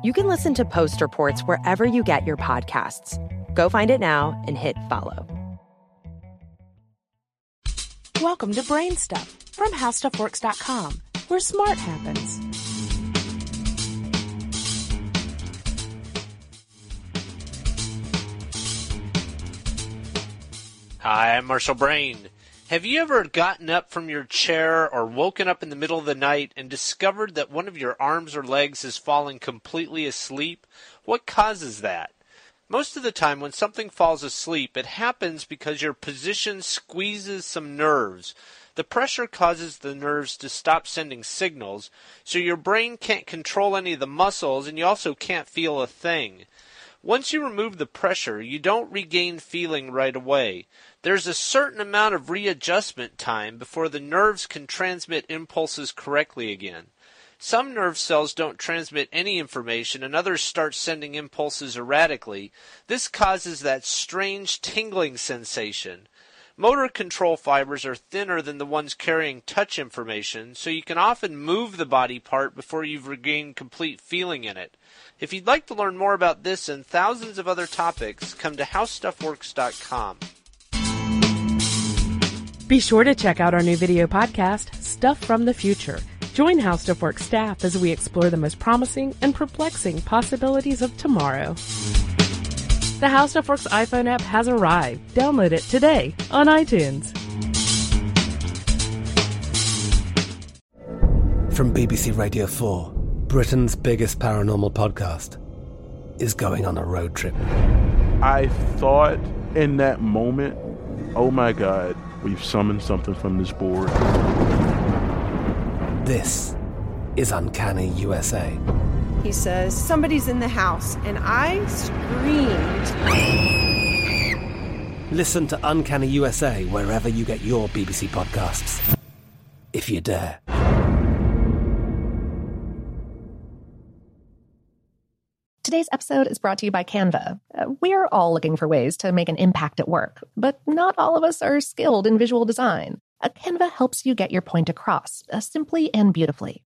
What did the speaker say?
You can listen to Post Reports wherever you get your podcasts. Go find it now and hit follow. Welcome to Brain Stuff from HowStuffWorks.com, where smart happens. Hi, I'm Marshall Brain. Have you ever gotten up from your chair or woken up in the middle of the night and discovered that one of your arms or legs is falling completely asleep? What causes that? Most of the time, when something falls asleep, it happens because your position squeezes some nerves. The pressure causes the nerves to stop sending signals, so your brain can't control any of the muscles and you also can't feel a thing. Once you remove the pressure, you don't regain feeling right away. There's a certain amount of readjustment time before the nerves can transmit impulses correctly again. Some nerve cells don't transmit any information and others start sending impulses erratically. This causes that strange tingling sensation. Motor control fibers are thinner than the ones carrying touch information, so you can often move the body part before you've regained complete feeling in it. If you'd like to learn more about this and thousands of other topics, come to howstuffworks.com. Be sure to check out our new video podcast, Stuff from the Future. Join HowStuffWorks staff as we explore the most promising and perplexing possibilities of tomorrow. The How Stuff Works iPhone app has arrived. Download it today on iTunes. From BBC Radio 4, Britain's biggest paranormal podcast is going on a road trip. I thought in that moment, oh my God, we've summoned something from this board. This is Uncanny USA. He says, Somebody's in the house, and I screamed. Listen to Uncanny USA wherever you get your BBC podcasts, if you dare. Today's episode is brought to you by Canva. Uh, we're all looking for ways to make an impact at work, but not all of us are skilled in visual design. Uh, Canva helps you get your point across uh, simply and beautifully.